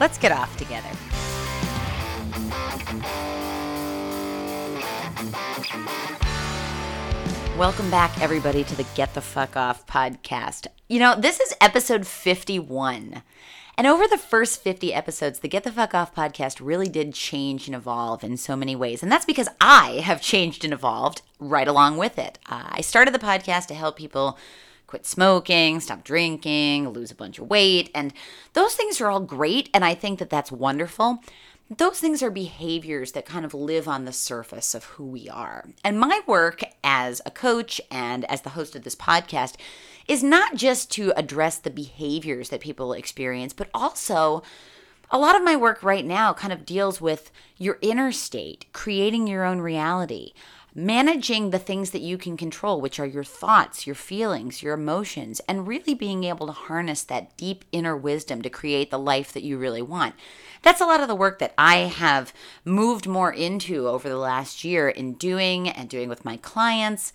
Let's get off together. Welcome back, everybody, to the Get the Fuck Off podcast. You know, this is episode 51. And over the first 50 episodes, the Get the Fuck Off podcast really did change and evolve in so many ways. And that's because I have changed and evolved right along with it. Uh, I started the podcast to help people quit smoking, stop drinking, lose a bunch of weight. And those things are all great. And I think that that's wonderful. Those things are behaviors that kind of live on the surface of who we are. And my work as a coach and as the host of this podcast is not just to address the behaviors that people experience, but also a lot of my work right now kind of deals with your inner state, creating your own reality managing the things that you can control, which are your thoughts, your feelings, your emotions, and really being able to harness that deep inner wisdom to create the life that you really want. That's a lot of the work that I have moved more into over the last year in doing and doing with my clients.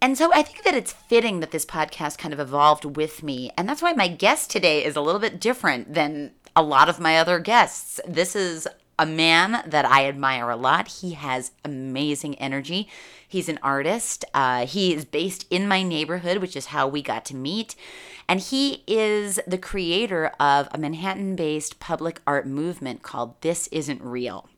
And so I think that it's fitting that this podcast kind of evolved with me. And that's why my guest today is a little bit different than a lot of my other guests. This is a man that I admire a lot. He has amazing energy. He's an artist. Uh, he is based in my neighborhood, which is how we got to meet. And he is the creator of a Manhattan based public art movement called This Isn't Real.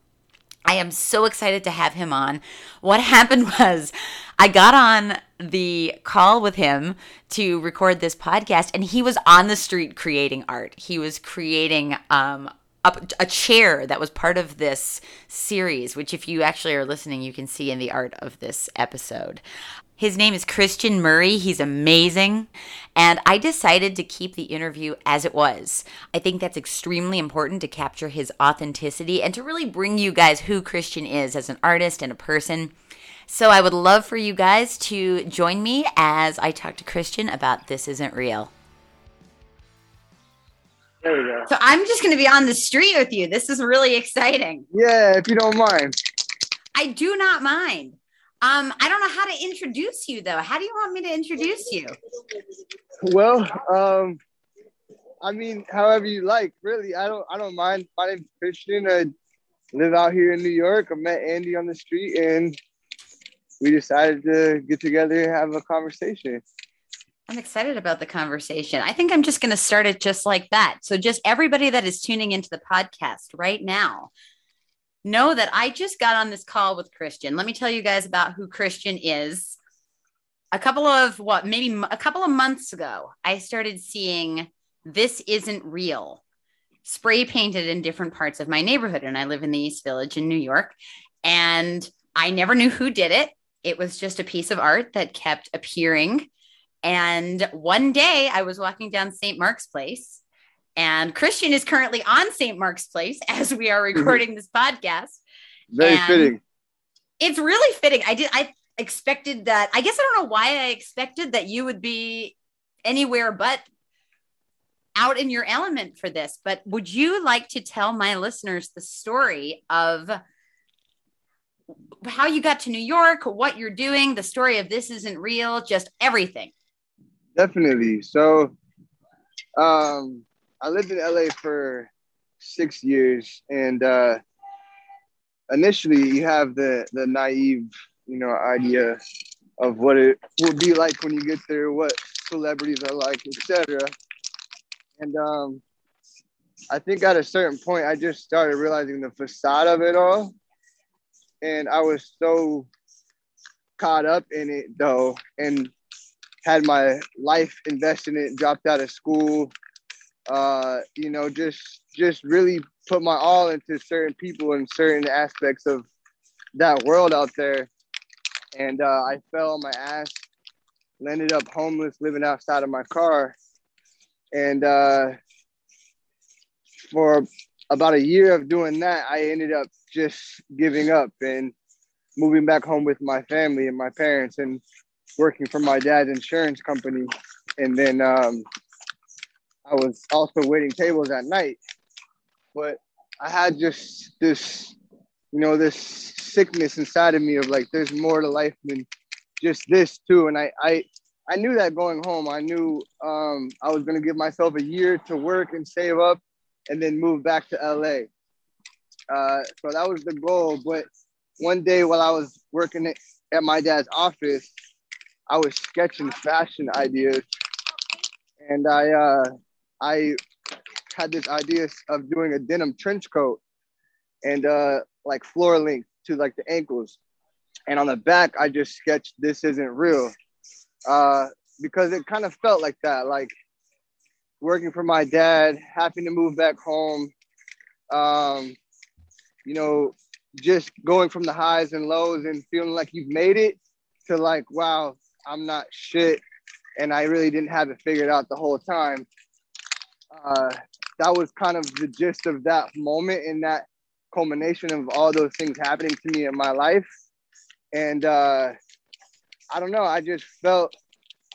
I am so excited to have him on. What happened was I got on the call with him to record this podcast and he was on the street creating art. He was creating um, a, chair that was part of this series, which, if you actually are listening, you can see in the art of this episode. His name is Christian Murray. He's amazing. And I decided to keep the interview as it was. I think that's extremely important to capture his authenticity and to really bring you guys who Christian is as an artist and a person. So I would love for you guys to join me as I talk to Christian about This Isn't Real. There we go. So I'm just going to be on the street with you. This is really exciting. Yeah, if you don't mind. I do not mind. Um, I don't know how to introduce you though. How do you want me to introduce you? Well, um, I mean, however you like. Really, I don't. I don't mind. My name's Christian. I live out here in New York. I met Andy on the street, and we decided to get together and have a conversation. I'm excited about the conversation. I think I'm just going to start it just like that. So, just everybody that is tuning into the podcast right now, know that I just got on this call with Christian. Let me tell you guys about who Christian is. A couple of what, maybe a couple of months ago, I started seeing This Isn't Real spray painted in different parts of my neighborhood. And I live in the East Village in New York. And I never knew who did it. It was just a piece of art that kept appearing and one day I was walking down St. Mark's Place, and Christian is currently on St. Mark's Place as we are mm-hmm. recording this podcast. Very and fitting. It's really fitting. I did, I expected that. I guess I don't know why I expected that you would be anywhere but out in your element for this. But would you like to tell my listeners the story of? how you got to New York, what you're doing, the story of this isn't real, just everything. Definitely. So, um, I lived in LA for six years, and uh, initially, you have the the naive, you know, idea of what it will be like when you get there, what celebrities are like, etc. And um, I think at a certain point, I just started realizing the facade of it all, and I was so caught up in it though and had my life invested in it, dropped out of school, uh, you know, just just really put my all into certain people and certain aspects of that world out there. And uh, I fell on my ass, landed up homeless, living outside of my car. And uh, for about a year of doing that, I ended up just giving up and moving back home with my family and my parents and working for my dad's insurance company. And then um, I was also waiting tables at night. But I had just this, you know, this sickness inside of me of like, there's more to life than just this too. And I, I, I knew that going home. I knew um, I was going to give myself a year to work and save up and then move back to LA. Uh, so that was the goal. But one day while I was working at my dad's office, I was sketching fashion ideas, and I uh, I had this idea of doing a denim trench coat and uh, like floor length to like the ankles, and on the back I just sketched "This isn't real," uh, because it kind of felt like that, like working for my dad, having to move back home, um, you know, just going from the highs and lows and feeling like you've made it to like, wow, I'm not shit, and I really didn't have it figured out the whole time. Uh, that was kind of the gist of that moment and that culmination of all those things happening to me in my life. And uh, I don't know, I just felt,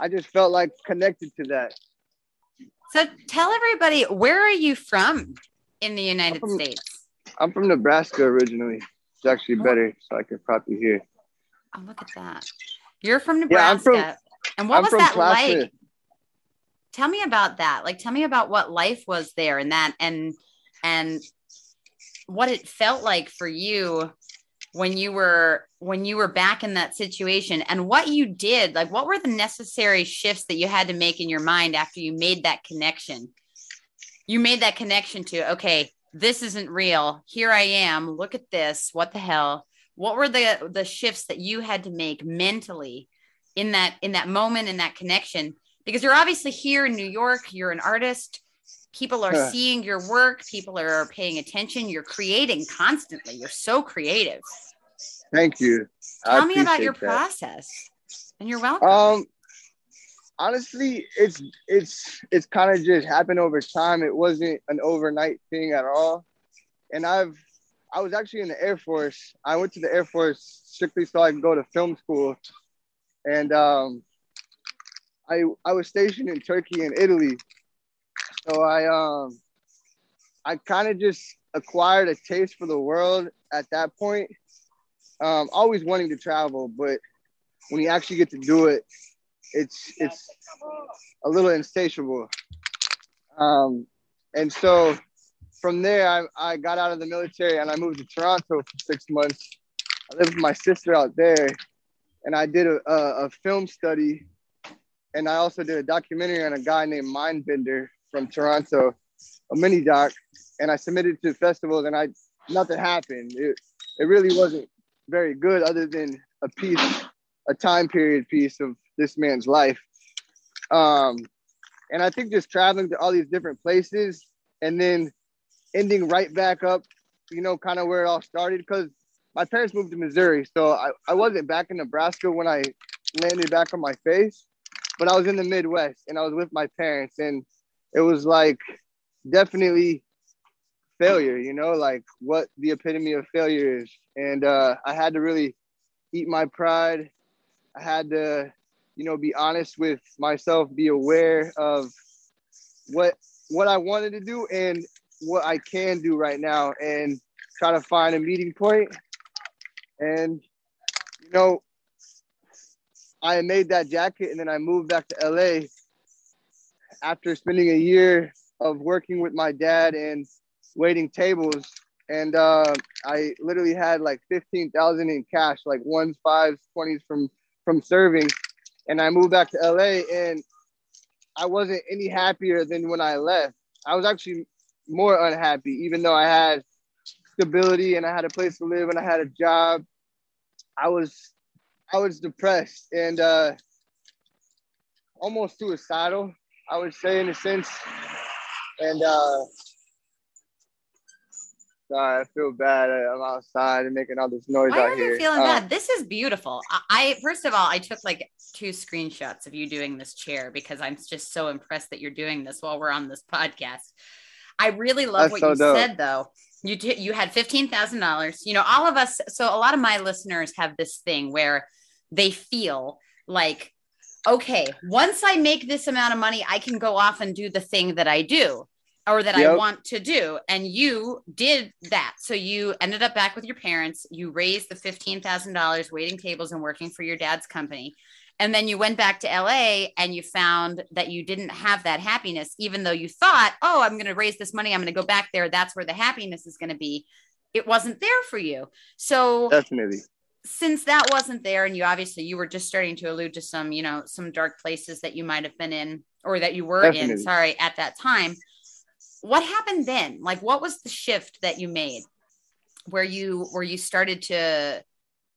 I just felt like connected to that. So tell everybody, where are you from in the United I'm from, States? I'm from Nebraska originally. It's actually oh. better, so I could probably hear. Oh, look at that. You're from Nebraska. Yeah, from, and what I'm was that like? Tell me about that. Like tell me about what life was there and that and and what it felt like for you when you were when you were back in that situation and what you did. Like what were the necessary shifts that you had to make in your mind after you made that connection? You made that connection to okay this isn't real. Here i am. Look at this. What the hell what were the the shifts that you had to make mentally in that in that moment in that connection? Because you're obviously here in new york you're an artist people are seeing your work people are paying attention you're creating constantly you're so creative. Thank you. Tell I me about your that. process and you're welcome. Um honestly it's it's it's kind of just happened over time. It wasn't an overnight thing at all. And i've I was actually in the Air Force. I went to the Air Force strictly so I could go to film school. And um, I I was stationed in Turkey and Italy. So I um I kind of just acquired a taste for the world at that point. Um, always wanting to travel, but when you actually get to do it, it's it's a little insatiable. Um, and so from there, I, I got out of the military and I moved to Toronto for six months. I lived with my sister out there, and I did a, a, a film study, and I also did a documentary on a guy named Mindbender from Toronto, a mini doc, and I submitted to festivals, and I nothing happened. It it really wasn't very good, other than a piece, a time period piece of this man's life. Um, and I think just traveling to all these different places, and then ending right back up, you know, kind of where it all started. Because my parents moved to Missouri, so I, I wasn't back in Nebraska when I landed back on my face, but I was in the Midwest and I was with my parents, and it was like definitely failure, you know, like what the epitome of failure is. And uh, I had to really eat my pride. I had to, you know, be honest with myself, be aware of what what I wanted to do and what I can do right now and try to find a meeting point. And, you know, I made that jacket and then I moved back to LA after spending a year of working with my dad and waiting tables. And uh, I literally had like 15,000 in cash, like ones, fives, 20s from, from serving. And I moved back to LA and I wasn't any happier than when I left. I was actually more unhappy, even though I had stability and I had a place to live and I had a job. I was I was depressed and uh, almost suicidal, I would say, in a sense. And uh, sorry, I feel bad. I'm outside and making all this noise Why out are here. you feeling Um, bad? This is beautiful. I, I first of all, I took like two screenshots of you doing this chair because I'm just so impressed that you're doing this while we're on this podcast. I really love That's what so you dope. said though. You did, you had fifteen thousand dollars. You know, all of us. So a lot of my listeners have this thing where they feel like, okay, once I make this amount of money, I can go off and do the thing that I do or that I want to do. And you did that. So you ended up back with your parents. You raised the $15,000 waiting tables and working for your dad's company. And then you went back to LA and you found that you didn't have that happiness, even though you thought, oh, I'm going to raise this money. I'm going to go back there. That's where the happiness is going to be. It wasn't there for you. So Definitely. since that wasn't there and you obviously you were just starting to allude to some you know some dark places that you might have been in or that you were in sorry at that time what happened then like what was the shift that you made where you where you started to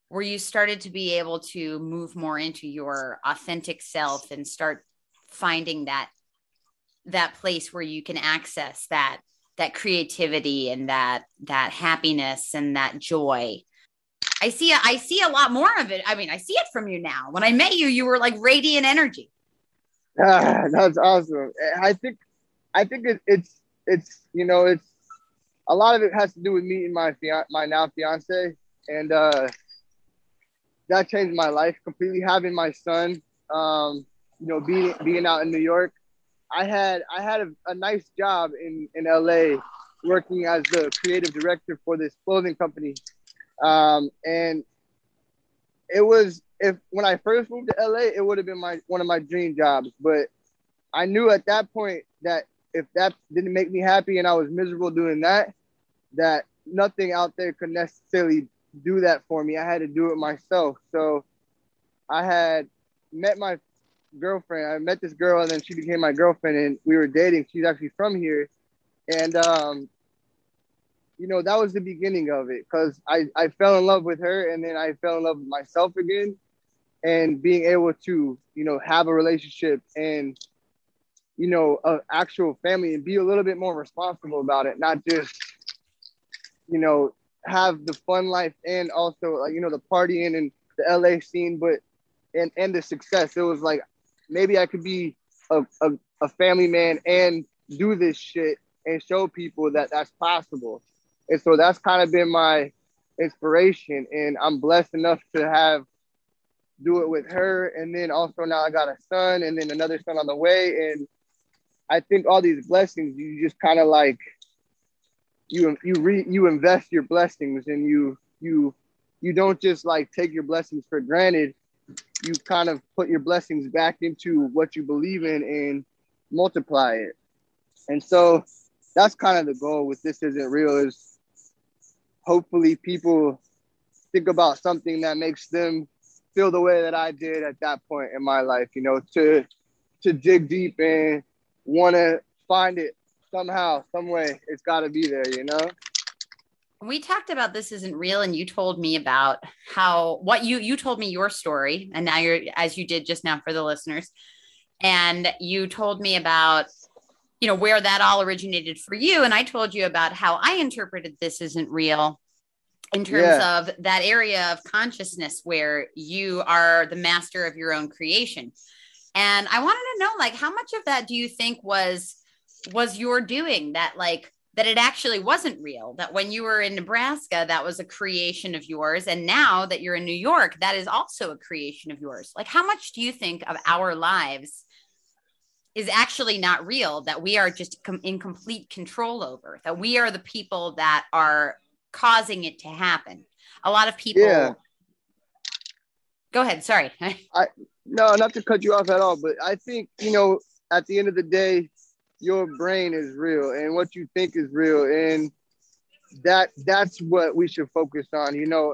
where you started to be able to move more into your authentic self and start finding that that place where you can access that that creativity and that that happiness and that joy I see I see a lot more of it. I mean, I see it from you now. When I met you, you were like radiant energy. Ah, that's awesome. I think, I think it, it's, it's, you know, it's a lot of it has to do with meeting my fian- my now fiance, and uh, that changed my life completely. Having my son, um, you know, being being out in New York, I had I had a, a nice job in in LA, working as the creative director for this clothing company, um, and it was if when I first moved to LA, it would have been my one of my dream jobs. But I knew at that point that if that didn't make me happy and I was miserable doing that, that nothing out there could necessarily do that for me. I had to do it myself. So I had met my girlfriend. I met this girl and then she became my girlfriend and we were dating. She's actually from here. And um you know, that was the beginning of it because I, I fell in love with her and then I fell in love with myself again and being able to, you know, have a relationship and, you know, an actual family and be a little bit more responsible about it, not just, you know, have the fun life and also like, you know, the partying and the LA scene, but and and the success. It was like maybe I could be a, a, a family man and do this shit and show people that that's possible. And so that's kind of been my inspiration. And I'm blessed enough to have do it with her. And then also now I got a son and then another son on the way. And I think all these blessings, you just kind of like you you re you invest your blessings and you you you don't just like take your blessings for granted. You kind of put your blessings back into what you believe in and multiply it. And so that's kind of the goal with this isn't real is hopefully people think about something that makes them feel the way that I did at that point in my life, you know, to to dig deep and want to find it somehow, some way. It's got to be there, you know. We talked about this isn't real, and you told me about how what you you told me your story, and now you're as you did just now for the listeners, and you told me about you know where that all originated for you, and I told you about how I interpreted this isn't real in terms Yeah. of that area of consciousness where you are the master of your own creation. And I wanted to know like how much of that do you think was was your doing that like that it actually wasn't real that when you were in Nebraska that was a creation of yours and now that you're in New York that is also a creation of yours. Like how much do you think of our lives is actually not real that we are just com- in complete control over that we are the people that are causing it to happen. A lot of people Yeah. Go ahead, sorry. I no, not to cut you off at all, but I think, you know, at the end of the day, your brain is real and what you think is real. And that that's what we should focus on. You know,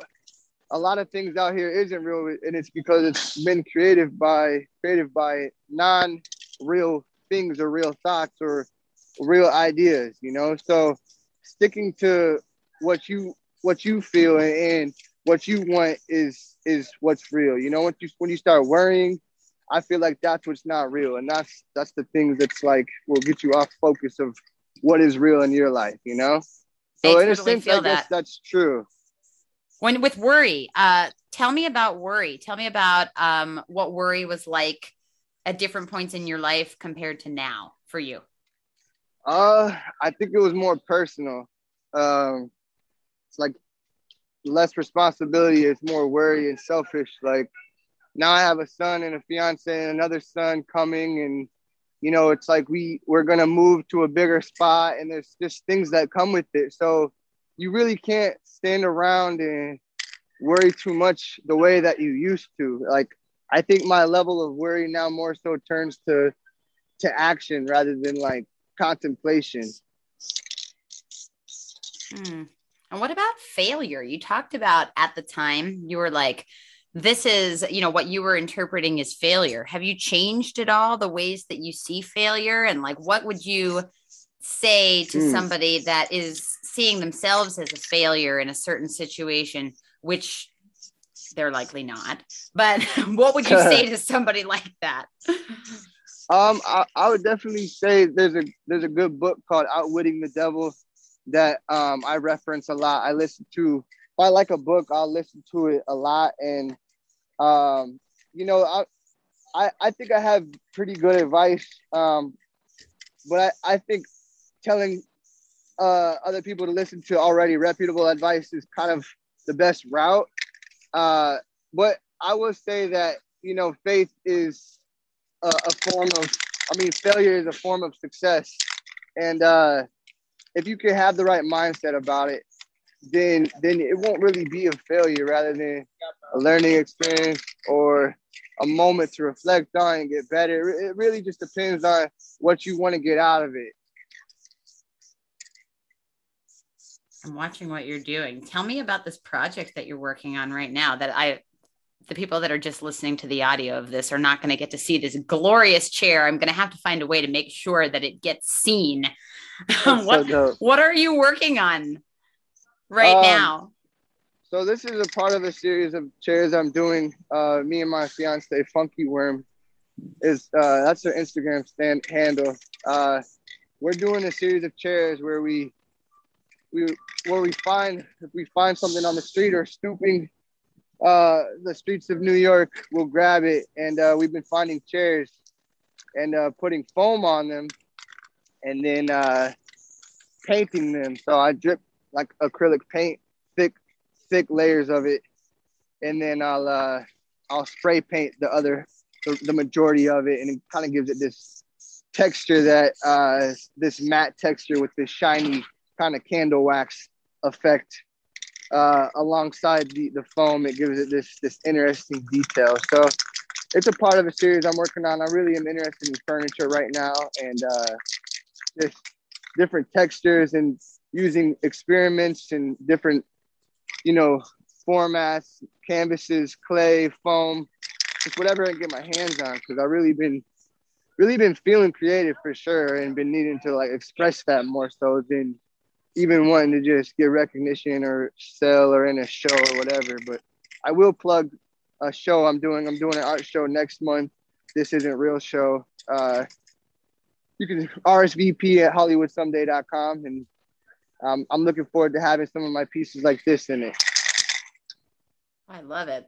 a lot of things out here isn't real, and it's because it's been created by created by non-real things or real thoughts or real ideas, you know. So sticking to what you what you feel and, and what you want is is what's real. You know, when you when you start worrying, I feel like that's what's not real, and that's that's the things that's like will get you off focus of what is real in your life. You know, so I in a sense, feel I guess that. that's true. When with worry, uh, tell me about worry. Tell me about um, what worry was like at different points in your life compared to now for you. Uh, I think it was more personal. Um, it's like less responsibility. It's more worry and selfish. Like now I have a son and a fiance and another son coming, and you know, it's like we we're gonna move to a bigger spot, and there's just things that come with it. So you really can't stand around and worry too much the way that you used to. Like I think my level of worry now more so turns to to action rather than like contemplation. Hmm. And what about failure? You talked about at the time, you were like, this is, you know, what you were interpreting as failure. Have you changed at all the ways that you see failure? And like, what would you say to Hmm. somebody that is seeing themselves as a failure in a certain situation, which they're likely not? But what would you say to somebody like that? Um, I, I would definitely say there's a there's a good book called Outwitting the Devil that um I reference a lot. I listen to if I like a book, I'll listen to it a lot. And um, you know, I I, I think I have pretty good advice. Um, but I, I think telling uh other people to listen to already reputable advice is kind of the best route. Uh, but I will say that you know faith is a, a form of i mean failure is a form of success and uh if you can have the right mindset about it then then it won't really be a failure rather than a learning experience or a moment to reflect on and get better it really just depends on what you want to get out of it I'm watching what you're doing. Tell me about this project that you're working on right now that I the people that are just listening to the audio of this are not going to get to see this glorious chair. I'm going to have to find a way to make sure that it gets seen. That's so what what are you working on right Um, now? So this is a part of a series of chairs I'm doing. Uh, me and my fiance, Funky Worm, is uh, that's her Instagram stand handle. Uh, we're doing a series of chairs where we we where we find if we find something on the street or stooping uh, the streets of New York, we'll grab it. And uh, we've been finding chairs and uh, putting foam on them, and then uh, painting them. So I drip like acrylic paint, thick thick layers of it, and then I'll uh, I'll spray paint the other the, the majority of it, and it kind of gives it this texture that uh, this matte texture with this shiny kind of candle wax effect. Uh, alongside the, the foam, it gives it this this interesting detail. So it's a part of a series I'm working on. I really am interested in furniture right now and uh, just different textures and using experiments and different, you know, formats, canvases, clay, foam, just whatever I can get my hands on. Because I really been, really been feeling creative for sure, and been needing to like express that more so than even wanting to just get recognition or sell or in a show or whatever. But I will plug a show I'm doing. I'm doing an art show next month. This isn't real show. Uh, you can RSVP at HollywoodSomeday.com, and um, I'm looking forward to having some of my pieces like this in it. I love it.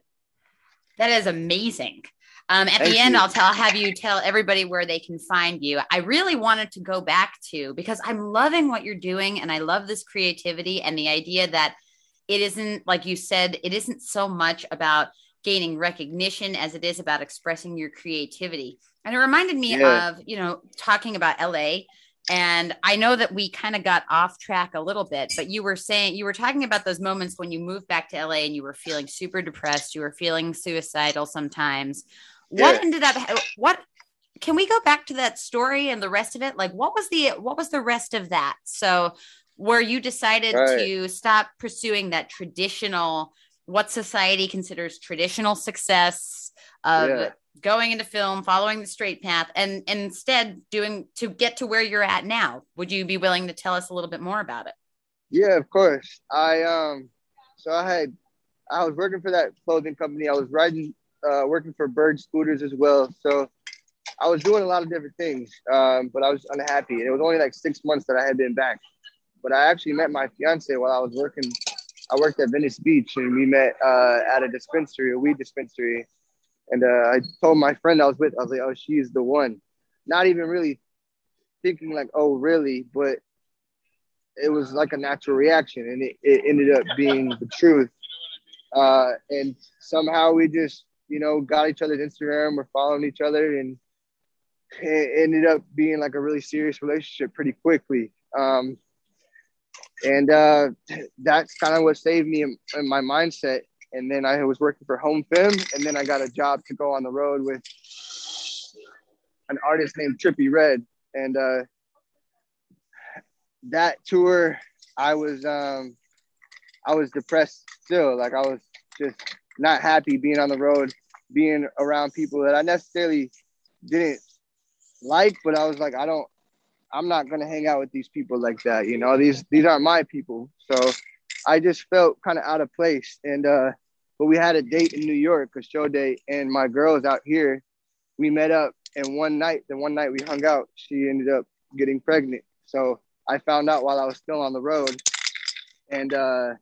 That is amazing. Um, at Thank the end, you. I'll tell have you tell everybody where they can find you. I really wanted to go back to because I'm loving what you're doing and I love this creativity and the idea that it isn't like you said, it isn't so much about gaining recognition as it is about expressing your creativity. And it reminded me Yeah. of, you know, talking about LA. And I know that we kind of got off track a little bit, but you were saying you were talking about those moments when you moved back to LA and you were feeling super depressed, you were feeling suicidal sometimes. What Yeah. ended up what can we go back to that story and the rest of it? Like what was the what was the rest of that? So where you decided Right. to stop pursuing that traditional what society considers traditional success of Yeah. going into film, following the straight path, and, and instead doing to get to where you're at now. Would you be willing to tell us a little bit more about it? Yeah, of course. I um, so I had I was working for that clothing company. I was riding, uh, working for Bird Scooters as well. So I was doing a lot of different things, um, but I was unhappy. And it was only like six months that I had been back. But I actually met my fiance while I was working. I worked at Venice Beach, and we met uh, at a dispensary, a weed dispensary. And uh, I told my friend I was with, I was like, "Oh, she's the one." Not even really thinking like, "Oh, really?" But it was like a natural reaction, and it, it ended up being the truth. Uh, and somehow we just, you know, got each other's Instagram. We're following each other, and it ended up being like a really serious relationship pretty quickly. Um, and uh, that's kind of what saved me in, in, my mindset. And then I was working for Home Film, and then I got a job to go on the road with an artist named Trippie Redd, And uh, that tour, I was um, I was depressed still. Like I was just not happy being on the road, being around people that I necessarily didn't like, but I was like, I don't, I'm not gonna hang out with these people like that. You know, these these aren't my people. So I just felt kind of out of place. And uh, but we had a date in New York, a show date, and my girl is out here. We met up, and one night, the one night we hung out, she ended up getting pregnant. So I found out while I was still on the road, and uh,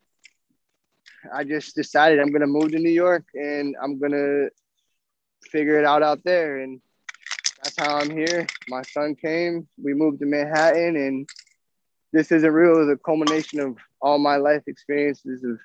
I just decided I'm gonna move to New York and I'm gonna figure it out out there. And that's how I'm here. My son came, we moved to Manhattan, and this isn't real. The culmination of all my life experiences of,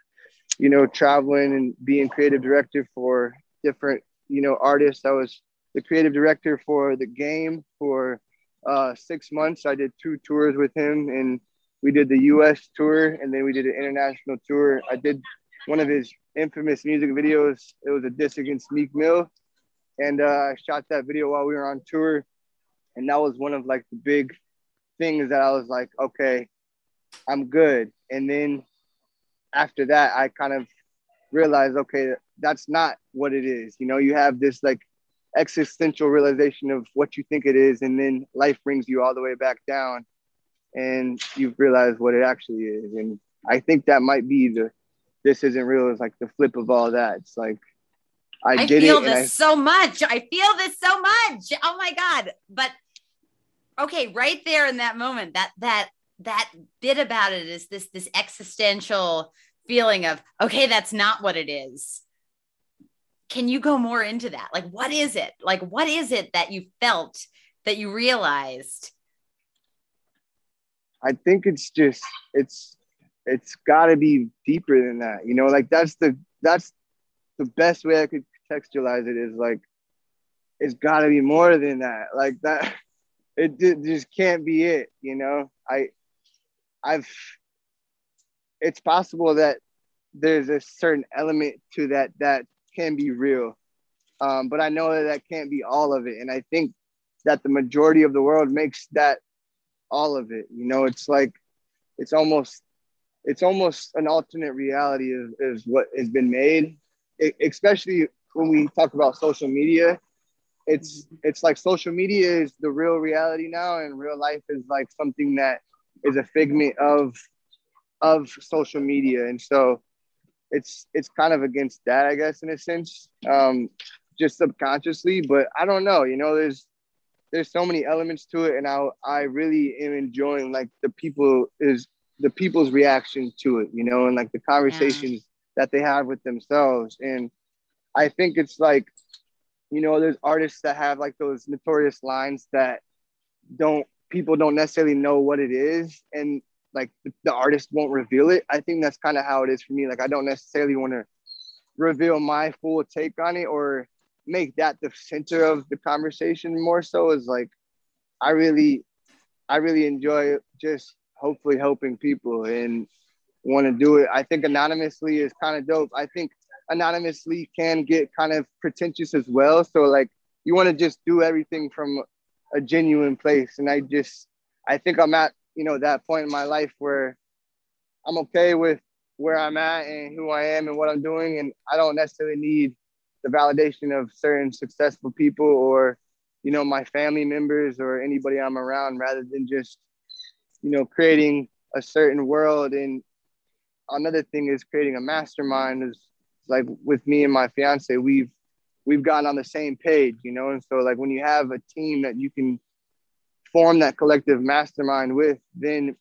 you know, traveling and being creative director for different, you know, artists. I was the creative director for the game for uh, six months. I did two tours with him, and we did the U.S. tour, and then we did an international tour. I did one of his infamous music videos. It was a diss against Meek Mill, and uh, I shot that video while we were on tour, and that was one of like the big things that I was like, okay, I'm good. And then after that, I kind of realized, okay, that's not what it is. You know, you have this like existential realization of what you think it is, and then life brings you all the way back down, and you realize what it actually is. And I think that might be the this isn't real is like the flip of all that. It's like I, I feel this I, so much. I feel this so much. Oh my god! But okay, right there in that moment, that that that bit about it is this this existential feeling of okay, that's not what it is. Can you go more into that? Like, what is it? Like, what is it that you felt that you realized? I think it's just it's it's got to be deeper than that you know like that's the that's the best way i could contextualize it is like it's got to be more than that. Like that it, just can't be it you know? I i've it's possible that there's a certain element to that that can be real. Um, but i know that that can't be all of it and i think that the majority of the world makes that all of it you know? It's like it's almost it's almost an alternate reality is, is what has been made, it, especially when we talk about social media. It's it's like social media is the real reality now, and real life is like something that is a figment of of social media, and so it's it's kind of against that, I guess, in a sense, um, just subconsciously. But I don't know, you know, there's there's so many elements to it, and I I really am enjoying like the people is the people's reaction to it, you know, and like the conversations yeah. that they have with themselves. And I think it's like, you know, there's artists that have like those notorious lines that don't people don't necessarily know what it is and like the, the artist won't reveal it. I think that's kind of how it is for me. Like I don't necessarily want to reveal my full take on it or make that the center of the conversation more so is like I really I really enjoy just hopefully helping people and want to do it. I think anonymously is kind of dope. I think anonymously can get kind of pretentious as well. So like you want to just do everything from a genuine place. And I just I think I'm at, you know, that point in my life where I'm okay with where I'm at and who I am and what I'm doing. And I don't necessarily need the validation of certain successful people or, you know, my family members or anybody I'm around rather than just you know, creating a certain world. And another thing is creating a mastermind is like with me and my fiance, we've we've gotten on the same page, you know. And so like when you have a team that you can form that collective mastermind with, then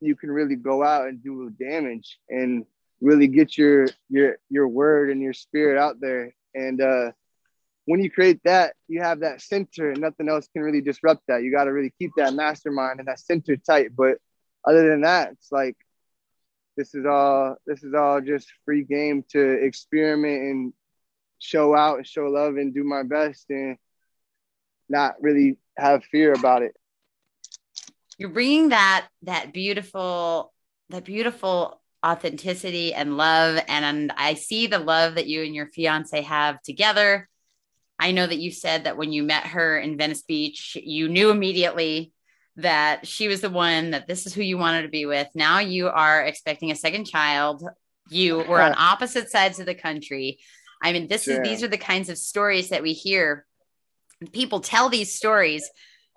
you can really go out and do damage and really get your your your word and your spirit out there. And uh when you create that, you have that center and nothing else can really disrupt that. You got to really keep that mastermind and that center tight. But other than that, it's like this is all this is all just free game to experiment and show out and show love and do my best and not really have fear about it. You're bringing that that beautiful that beautiful authenticity and love. And i see the love that you and your fiance have together. I know that you said that when you met her in venice beach you knew immediately that she was the one that this is who you wanted to be with. Now you are expecting a second child. You were on opposite sides of the country. I mean, this is these are the kinds of stories that we hear. People tell these stories,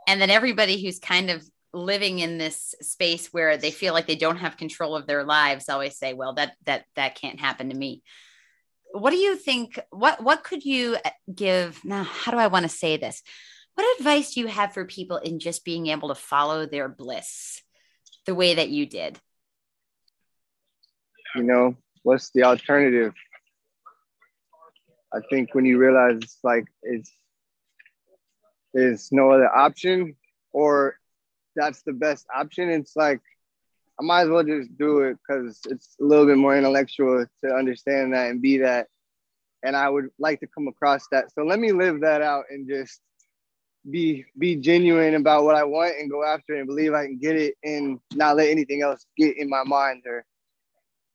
and then everybody who's kind of living in this space where they feel like they don't have control of their lives always say, "Well, that that that can't happen to me." What do you think? What what could you uh, give? Now, how do I want to say this? What advice do you have for people in just being able to follow their bliss the way that you did? You know, what's the alternative? I think when you realize like it's there's no other option or that's the best option, it's like I might as well just do it because it's a little bit more intellectual to understand that and be that. And I would like to come across that. So let me live that out and just be be genuine about what I want and go after it and believe I can get it and not let anything else get in my mind or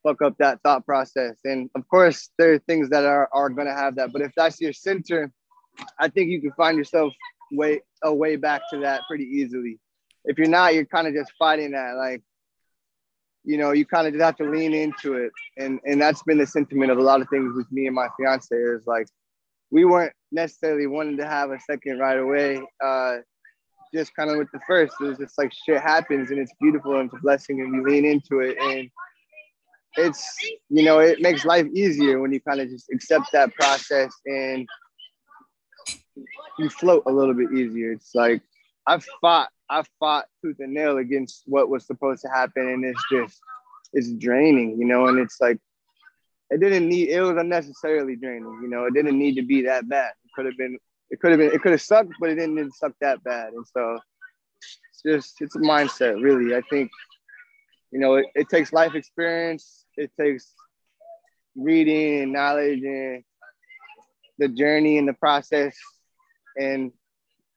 fuck up that thought process. And of course, there are things that are, are gonna have that. But if that's your center, I think you can find yourself way a way back to that pretty easily. If you're not, you're kind of just fighting that. Like, you know, you kind of just have to lean into it. And and that's been the sentiment of a lot of things with me and my fiance is like we weren't necessarily wanting to have a second right away. Uh, just kind of with the first, it was just like shit happens and it's beautiful and it's a blessing and we lean into it and it's you know it makes life easier when you kind of just accept that process and you float a little bit easier. It's like I've fought I've fought tooth and nail against what was supposed to happen and it's just it's draining, you know, and it's like it didn't need it was unnecessarily draining. You know, it didn't need to be that bad. It could have been it could have been it could have sucked, but it didn't, didn't suck that bad. And so it's just it's a mindset, really. I think you know it, it takes life experience, it takes reading and knowledge and the journey and the process and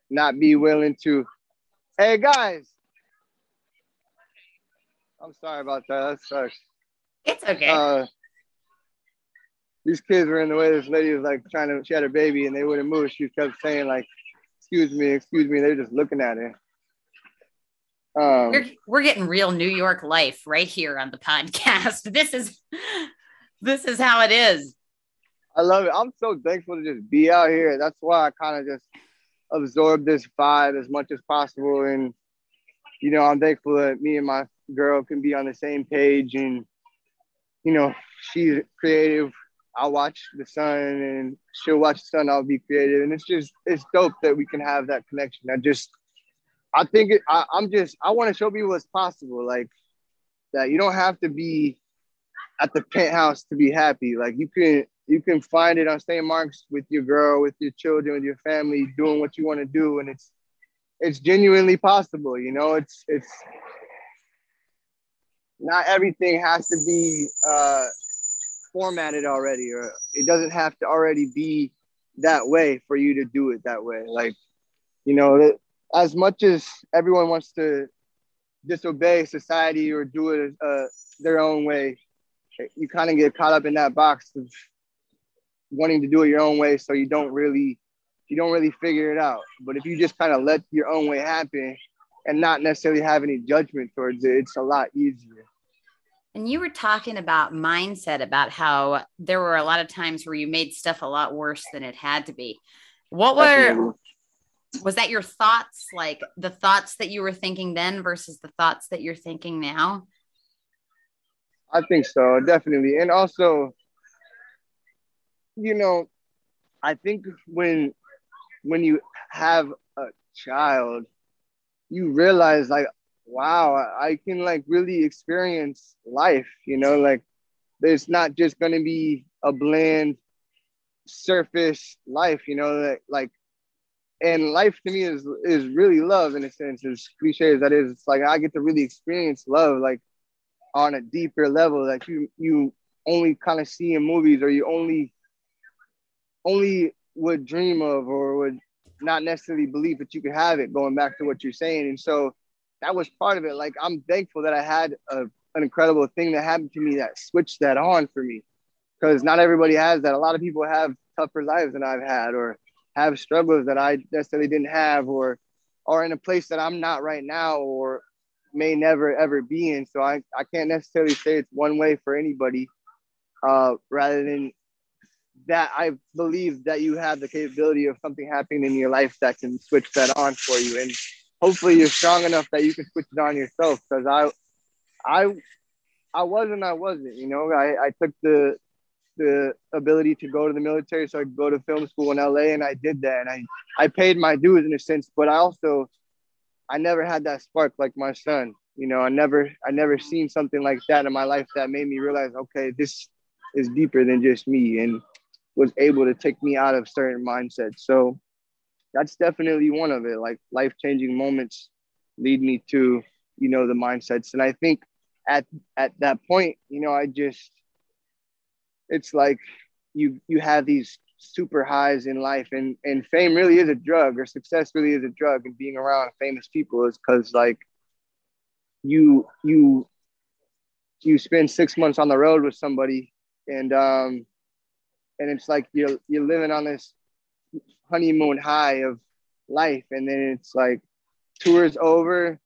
not be willing to hey guys i'm sorry about that that sucks it's okay uh, these kids were in the way. This lady was like trying to, she had a baby and they wouldn't move. She kept saying like, excuse me, excuse me. They're just looking at her. Um, we're, we're getting real New York life right here on the podcast. This is, this is how it is. I love it. I'm so thankful to just be out here. That's why I kind of just absorb this vibe as much as possible. And, you know, I'm thankful that me and my girl can be on the same page and, you know, she's creative I'll watch the son and she'll watch the son. I'll be creative, and it's just it's dope that we can have that connection. I just I think it, I, I'm just I want to show people what's possible. Like that you don't have to be at the penthouse to be happy. Like you can you can find it on St. Mark's with your girl, with your children, with your family, doing what you want to do, and it's it's genuinely possible. You know, it's it's not everything has to be uh, formatted already or it doesn't have to already be that way for you to do it that way. Like you know as much as everyone wants to disobey society or do it uh, their own way you kind of get caught up in that box of wanting to do it your own way so you don't really you don't really figure it out. But if you just kind of let your own way happen and not necessarily have any judgment towards it it's a lot easier and you were talking about mindset, about how there were a lot of times where you made stuff a lot worse than it had to be. What were, was that your thoughts, like the thoughts that you were thinking then versus the thoughts that you're thinking now? I think so, definitely. And also, you know, I think when when you have a child, you realize like, wow, I can like really experience life, you know, like there's not just gonna be a bland surface life, you know, like like and life to me is is really love in a sense, as cliche as that is. It's like I get to really experience love like on a deeper level that you you only kind of see in movies or you only only would dream of or would not necessarily believe that you could have it going back to what you're saying and so that was part of it. Like i'm thankful that i had a, an incredible thing that happened to me that switched that on for me. Because not everybody has that. A lot of people have tougher lives than i've had or have struggles that i necessarily didn't have or are in a place that i'm not right now or may never ever be in. So i, I can't necessarily say it's one way for anybody uh, rather than that I believe that you have the capability of something happening in your life that can switch that on for you. And hopefully you're strong enough that you can switch it on yourself. Cause I, I, I wasn't, I wasn't, you know, I, I took the, the ability to go to the military. So I go to film school in LA and I did that. And I, I paid my dues in a sense, but I also, I never had that spark like my son. You know, I never, I never seen something like that in my life that made me realize, okay, this is deeper than just me. And was able to take me out of certain mindsets. So that's definitely one of it. Like life changing moments lead me to, you know, the mindsets. And I think at at that point, you know, I just it's like you you have these super highs in life and and fame really is a drug or success really is a drug and being around famous people is because like you you you spend six months on the road with somebody and um and it's like you're you're living on this honeymoon high of life. And then it's like tours over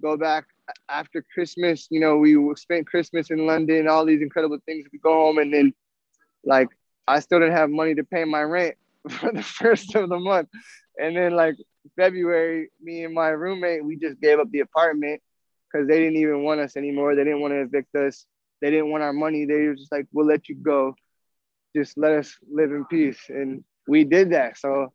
go back after christmas. You know we spent christmas in london all these incredible things we go home and then like i still didn't have money to pay my rent for the first of the month. And then like february me and my roommate we just gave up the apartment because they didn't even want us anymore. They didn't want to evict us. They didn't want our money. They were just like we'll let you go. Just let us live in peace. And we did that. So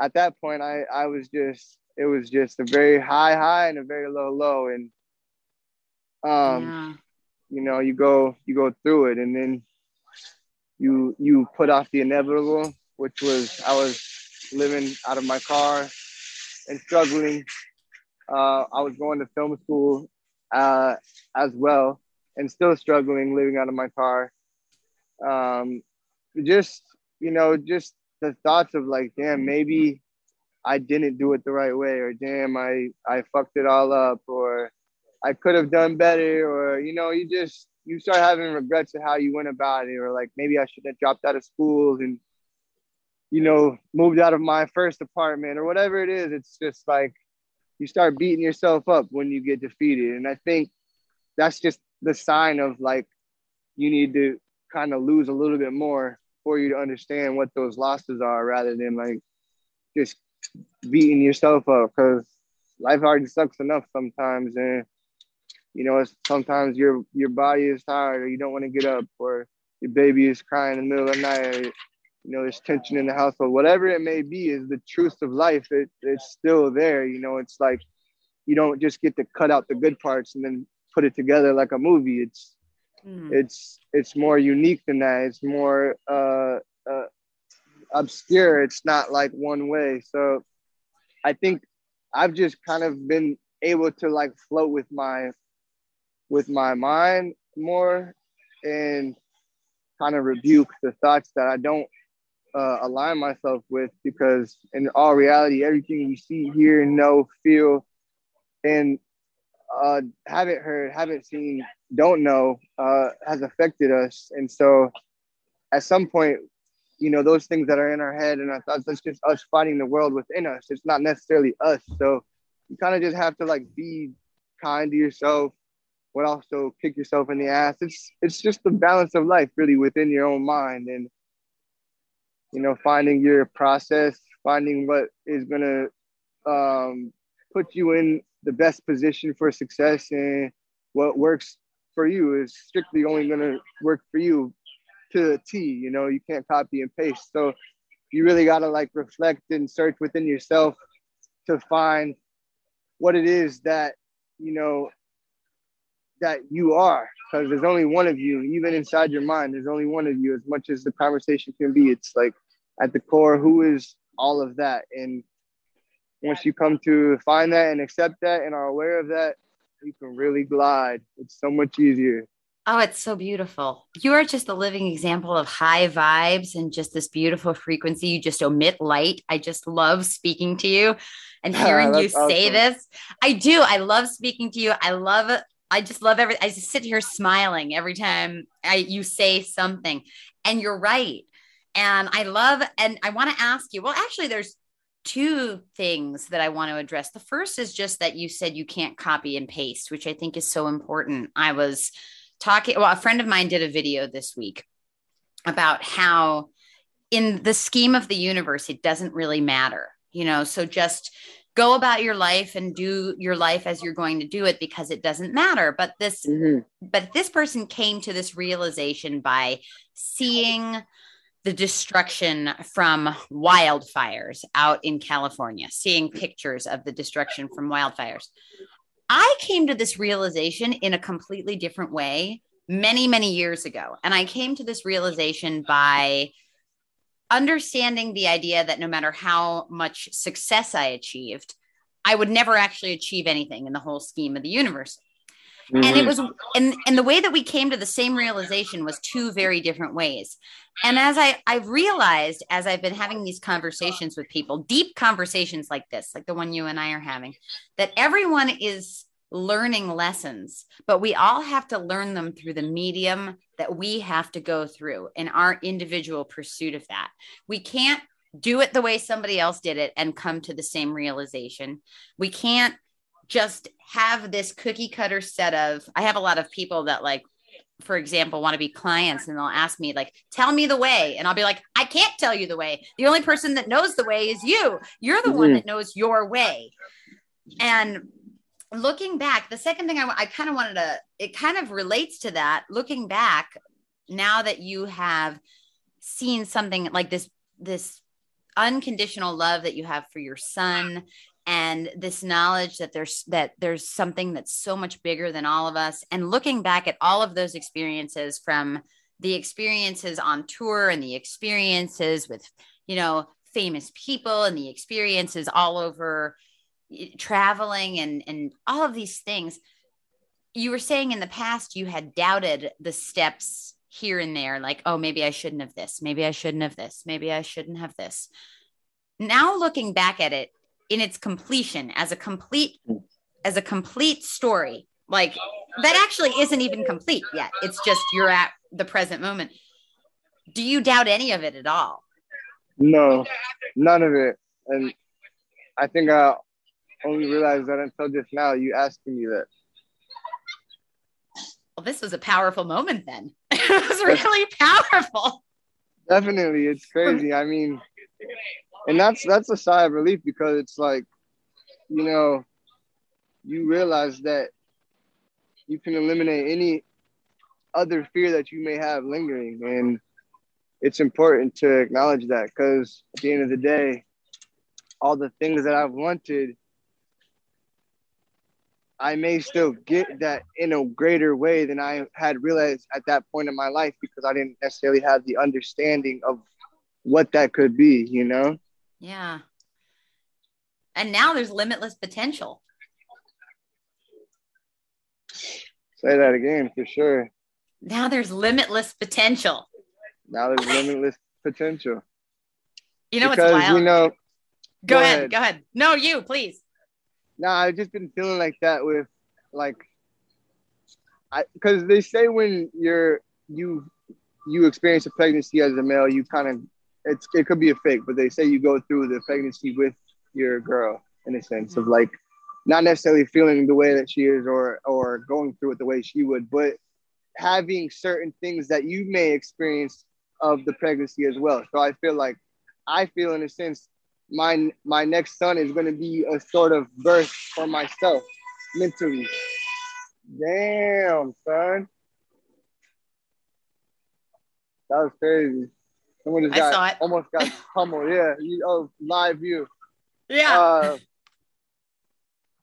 at that point, I, I was just, it was just a very high high and a very low low. And, um, yeah. you know, you go, you go through it and then you, you put off the inevitable, which was, I was living out of my car and struggling. Uh, I was going to film school uh, as well and still struggling living out of my car. Um, just you know just the thoughts of like damn maybe i didn't do it the right way or damn i i fucked it all up or i could have done better or you know you just you start having regrets of how you went about it or like maybe i should have dropped out of school and you know moved out of my first apartment or whatever it is. It's just like you start beating yourself up when you get defeated. And i think that's just the sign of like you need to kind of lose a little bit more for you to understand what those losses are rather than like just beating yourself up because life already sucks enough sometimes and you know sometimes your your body is tired or you don't want to get up or your baby is crying in the middle of the night or, you know there's tension in the household whatever it may be is the truth of life it, it's still there you know it's like you don't just get to cut out the good parts and then put it together like a movie it's Mm. It's it's more unique than that. It's more uh, uh, obscure. It's not like one way. So I think I've just kind of been able to like float with my with my mind more and kind of rebuke the thoughts that I don't uh, align myself with because in all reality, everything we see, hear, know, feel, and uh, haven't heard, haven't seen, don't know uh, has affected us. And so at some point, you know, those things that are in our head and our thoughts, that's just us fighting the world within us. It's not necessarily us. So you kind of just have to like be kind to yourself, but also kick yourself in the ass. It's it's just the balance of life really within your own mind and you know, finding your process, finding what is gonna um, put you in the best position for success and what works for you is strictly only going to work for you to a T. You know, you can't copy and paste. So you really got to like reflect and search within yourself to find what it is that you know that you are because there's only one of you even inside your mind there's only one of you as much as the conversation can be it's like at the core who is all of that and once you come to find that and accept that and are aware of that you can really glide it's so much easier Oh, it's so beautiful. You are just a living example of high vibes and just this beautiful frequency. You just omit light. I just love speaking to you and hearing you awesome. say this. I do. I love speaking to you. I love it. I just love every I just sit here smiling every time I you say something. And you're right. And I love and I want to ask you. Well, actually there's two things that I want to address. The first is just that you said you can't copy and paste, which I think is so important. I was talking well a friend of mine did a video this week about how in the scheme of the universe it doesn't really matter you know so just go about your life and do your life as you're going to do it because it doesn't matter but this mm-hmm. but this person came to this realization by seeing the destruction from wildfires out in California, seeing mm. pictures of the destruction from wildfires. I came to this realization in a completely different way many, many years ago. And I came to this realization by understanding the idea that no matter how much success I achieved, I would never actually achieve anything in the whole scheme of the universe. Mm-hmm. And it was and and the way that we came to the same realization was two very different ways. And as I I've realized as I've been having these conversations with people, deep conversations like this, like the one you and I are having, that everyone is learning lessons, but we all have to learn them through the medium that we have to go through in our individual pursuit of that. We can't do it the way somebody else did it and come to the same realization. We can't just have this cookie cutter set of I have a lot of people that like for example want to be clients and they'll ask me like tell me the way and I'll be like I can't tell you the way. The only person that knows the way is you. You're the mm-hmm. one that knows your way. And looking back, the second thing I, I kind of wanted to, it kind of relates to that. Looking back, now that you have seen something like this, this unconditional love that you have for your son and this knowledge that there's that there's something that's so much bigger than all of us. And looking back at all of those experiences from the experiences on tour and the experiences with you know famous people and the experiences all over eh, traveling and and all of these things you were saying in the past you had doubted the steps here and there like oh maybe i shouldn't have this. Maybe i shouldn't have this. Maybe i shouldn't have this. Now looking back at it in its completion as a complete hmm. as a complete story. Like that actually isn't even complete yet. It's just you're at the present moment. Do you doubt any of it at all? No none of it. And i think i only realized that until just now you asking me that. Well this was a powerful moment then. It was really powerful. Definitely it's crazy. I mean and that's that's a sigh of relief because it's like, you know, you realize that you can eliminate any other fear that you may have lingering, and it's important to acknowledge that because at the end of the day, all the things that I've wanted. I may still get that in a greater way than I had realized at that point in my life because I didn't necessarily have the understanding of what that could be, you know? Yeah. And now there's limitless potential. Say that again for sure. Now there's limitless potential. Now there's limitless potential. You know because, what's wild? You know, go, go ahead, ahead, Go ahead. No, you, please. No, I've just been feeling like that with like I because they say when you're you you experience a pregnancy as a male, you kind of it's it could be a fake, but they say you go through the pregnancy with your girl in a sense mm-hmm. of like not necessarily feeling the way that she is or or going through it the way she would, but having certain things that you may experience of the pregnancy as well. So I feel like I feel in a sense my my next son is going to be a sort of birth for myself mentally. Damn, son. That was crazy. Someone just I got saw it. almost got pummeled. Yeah, you, oh, live view. Yeah. Uh,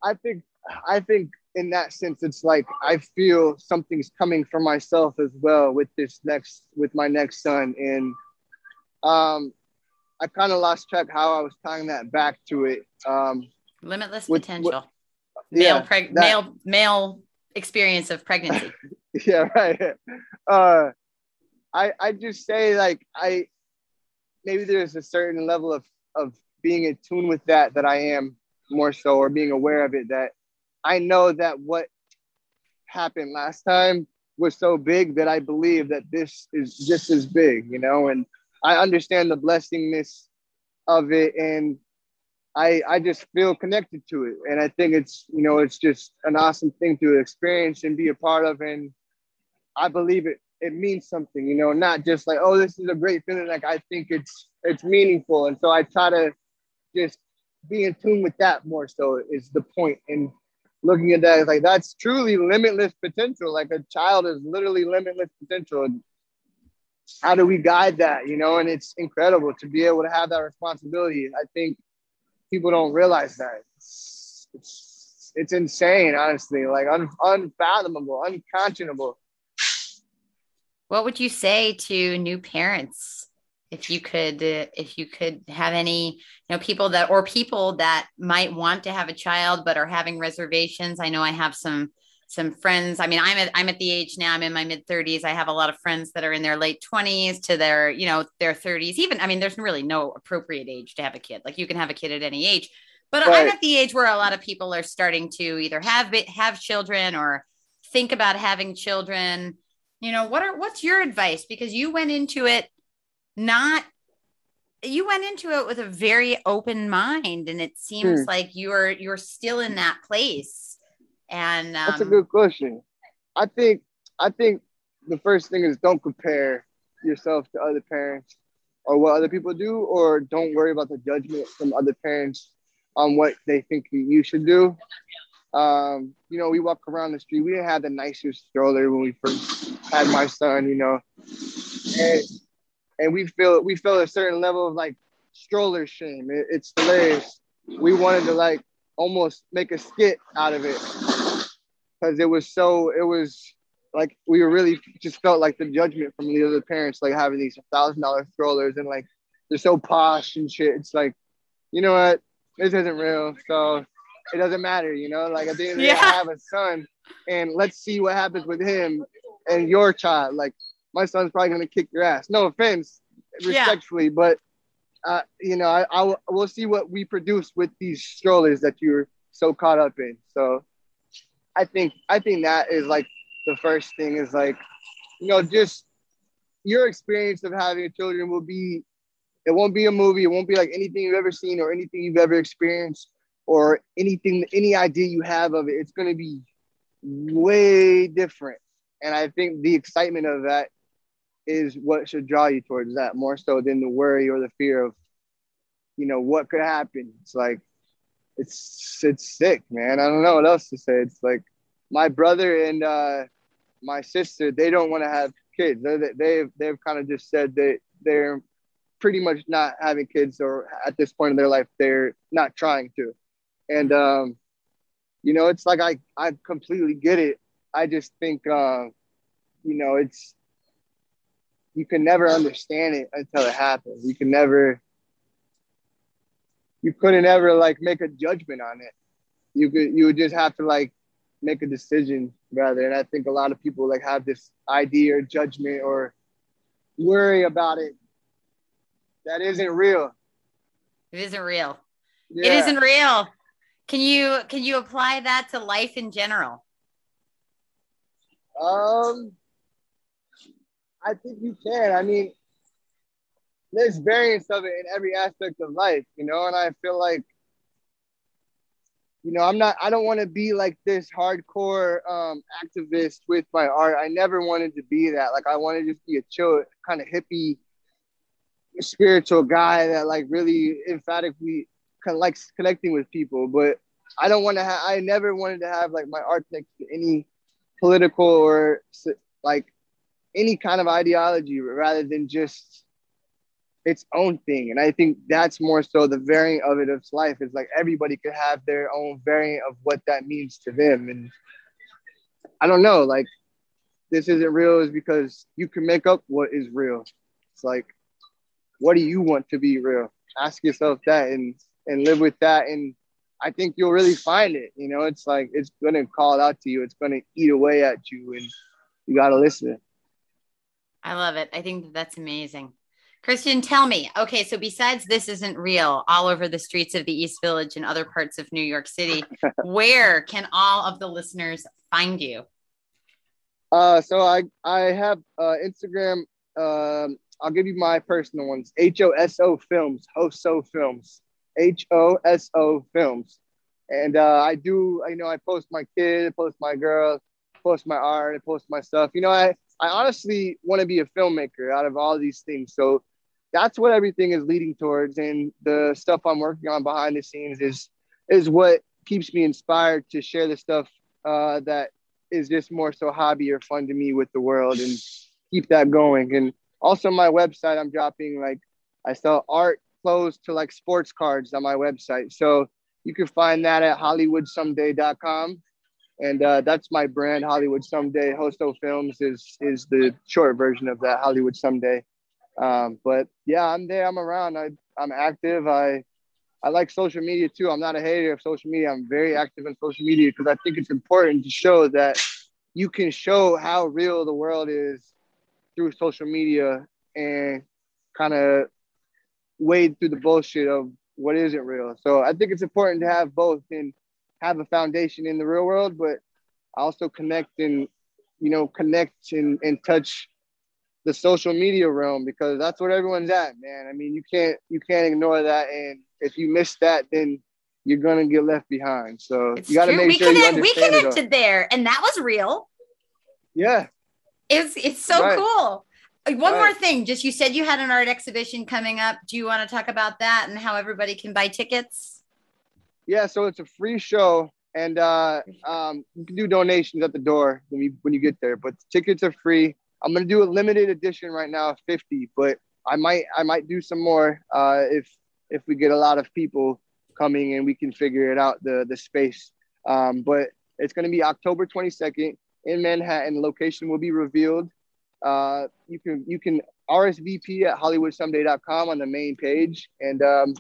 I think I think in that sense, it's like I feel something's coming for myself as well with this next with my next son, and um, I kind of lost track how I was tying that back to it. Um, Limitless with- potential. male, yeah, preg- that- male, male experience of pregnancy. yeah, right. Uh, I I just say like I maybe there's a certain level of of being in tune with that that I am more so, or being aware of it that I know that what happened last time was so big that I believe that this is just as big, you know, and I understand the blessingness of it and I I just feel connected to it. And I think it's, you know, it's just an awesome thing to experience and be a part of. And I believe it it means something, you know, not just like, oh, this is a great feeling. Like I think it's it's meaningful. And so I try to just be in tune with that more so is the point. And looking at that, it's like that's truly limitless potential. Like a child is literally limitless potential. And how do we guide that, you know? And it's incredible to be able to have that responsibility. I think people don't realize that. It's, it's, it's insane, honestly, like un, unfathomable, unconscionable. What would you say to new parents if you could uh, if you could have any you know people that or people that might want to have a child but are having reservations? I know i have some some friends. I mean i'm at i'm at the age now i'm in my mid 30s i have a lot of friends that are in their late 20s to their you know their 30s even i mean there's really no appropriate age to have a kid. Like you can have a kid at any age. But i'm at the age where a lot of people are starting to either have have children or think about having children you know what are what's your advice because you went into it not you went into it with a very open mind and it seems Hmm. like you're you're still in that place and um, That's a good question. I think I think the first thing is don't compare yourself to other parents or what other people do, or don't worry about the judgment from other parents on what they think you should do. Um, you know, we walk around the street. We didn't have the nicest stroller when we first had my son. You know, and and we feel we feel a certain level of like stroller shame. It, it's hilarious. We wanted to like almost make a skit out of it. Because it was so it was like we really just felt like the judgment from the other parents like having these thousand dollar strollers and like they're so posh and shit. It's like you know what? This isn't real. So it doesn't matter you know? Like at the end of the day i have a son and let's see what happens with him and your child like my son's probably gonna kick your ass no offense Yeah. respectfully but uh, you know I, I we'll see what we produce with these strollers that you're so caught up in so I think I think that is like the first thing is like, you know, just your experience of having children will be it won't be a movie, it won't be like anything you've ever seen or anything you've ever experienced or anything any idea you have of it. It's gonna be way different. And I think the excitement of that is what should draw you towards that more so than the worry or the fear of, you know, what could happen. It's like it's it's sick, man. I don't know what else to say. It's like my brother and uh, my sister, they don't want to have kids. They they've they've kind of just said that they're pretty much not having kids, or at this point in their life, they're not trying to. And um, you know, it's like I I completely get it. I just think, uh, you know, it's you can never understand it until it happens. You can never you couldn't ever like make a judgment on it. You could you would just have to like make a decision rather. And I think a lot of people like have this idea or judgment or worry about it that isn't real. it isn't real Yeah. it isn't real can you can you apply that to life in general Um, I think you can. I mean, there's variance of it in every aspect of life, you know, and I feel like, you know, I'm not, I don't want to be like this hardcore um, activist with my art. I never wanted to be that. Like, I want to just be a chill, kind of hippie, spiritual guy that like really emphatically con- likes connecting with people. But I don't want to have, I never wanted to have like my art next to any political or like any kind of ideology rather than just its own thing. And I think that's more so the variant of it of life is like everybody could have their own variant of what that means to them. And I don't know, like this isn't real is because you can make up what is real. It's like, what do you want to be real? Ask yourself that and and live with that. And I think you'll really find it. You know, it's like it's gonna call out to you, it's gonna eat away at you, and you gotta listen. I love it. I think that's amazing. Christian, tell me. Okay, so besides this isn't real, all over the streets of the East Village and other parts of New York City, where can all of the listeners find you? Uh, so I I have uh, Instagram. Um, I'll give you my personal ones. H O S O Films, Hoso Films, H O S O Films, and uh, I do. You know, I post my kid, I post my girl, post my art, I post my stuff. You know, I I honestly want to be a filmmaker out of all these things. So that's what everything is leading towards, and the stuff I'm working on behind the scenes is is what keeps me inspired to share the stuff uh, that is just more so hobby or fun to me with the world and keep that going. And also my website, I'm dropping like I sell art clothes to like sports cards on my website. So you can find that at hollywoodsomeday.com. And uh, that's my brand, Hollywood Someday. Hoso Films is is the short version of that, Hollywood Someday. Um, but yeah, I'm there. I'm around. I, I'm active. I I like social media too. I'm not a hater of social media. I'm very active in social media because I think it's important to show that you can show how real the world is through social media and kind of wade through the bullshit of what isn't real. So I think it's important to have both and have a foundation in the real world, but also connect and you know connect and, and touch the social media realm because that's what everyone's at, man. I mean, you can't you can't ignore that, and if you miss that, then you're gonna get left behind. So It's you got to true. make we sure you connect, we understand it connected there, and that was real. Yeah, It's it's so Right. cool. Uh, One more Right. thing, just you said you had an art exhibition coming up. Do you want to talk about that and how everybody can buy tickets? yeah. So it's a free show, and uh, um, you can do donations at the door when you when you get there. But the tickets are free. I'm gonna do a limited edition right now, of 50, but I might I might do some more uh, if if we get a lot of people coming and we can figure it out the the space. Um, but it's gonna be October 22nd in Manhattan. Location will be revealed. Uh, you can you can RSVP at HollywoodSomeday.com on the main page, and um,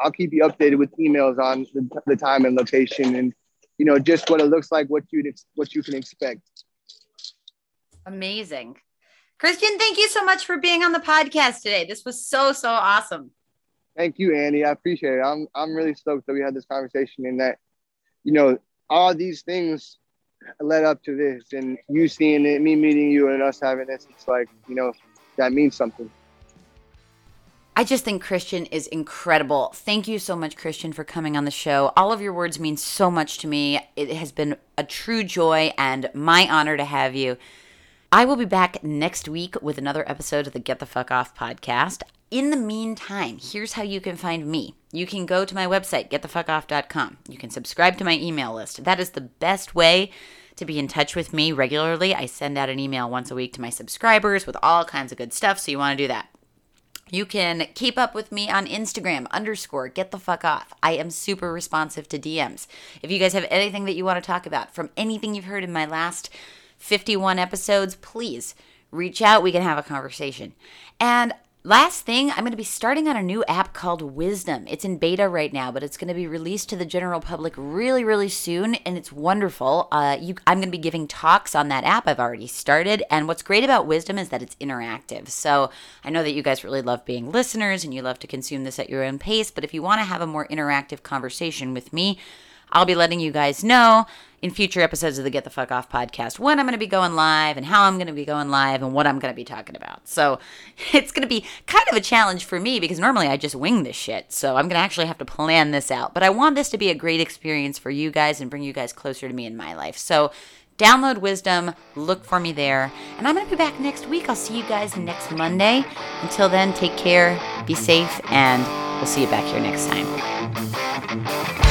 I'll keep you updated with emails on the, the time and location, and you know just what it looks like, what you what you can expect. Amazing. Christian, thank you so much for being on the podcast today. This was so, so awesome. Thank you, Andy. I appreciate it. I'm I'm really stoked that we had this conversation and that, you know, all these things led up to this, and you seeing it, me meeting you, and us having this. It's like you know that means something. I just think Christian is incredible. Thank you so much, Christian, for coming on the show. All of your words mean so much to me. It has been a true joy and my honor to have you. I will be back next week with another episode of the Get the Fuck Off podcast. In the meantime, here's how you can find me. You can go to my website, getthefuckoff.com. You can subscribe to my email list. That is the best way to be in touch with me regularly. I send out an email once a week to my subscribers with all kinds of good stuff, so you want to do that. You can keep up with me on Instagram underscore get the fuck off. I am super responsive to DMs. If you guys have anything that you want to talk about from anything you've heard in my last 51 episodes, please reach out. We can have a conversation. And last thing, I'm going to be starting on a new app called Wisdom. It's in beta right now, but it's going to be released to the general public really, really soon, and it's wonderful. Uh, you, I'm going to be giving talks on that app. I've already started, and what's great about Wisdom is that it's interactive. So I know that you guys really love being listeners and you love to consume this at your own pace, but if you want to have a more interactive conversation with me, I'll be letting you guys know in future episodes of the Get the Fuck Off podcast when I'm going to be going live and how I'm going to be going live and what I'm going to be talking about. So it's going to be kind of a challenge for me because normally I just wing this shit. So I'm going to actually have to plan this out. But I want this to be a great experience for you guys and bring you guys closer to me in my life. So download Wisdom, look for me there. And I'm going to be back next week. I'll see you guys next Monday. Until then, take care, be safe, and we'll see you back here next time.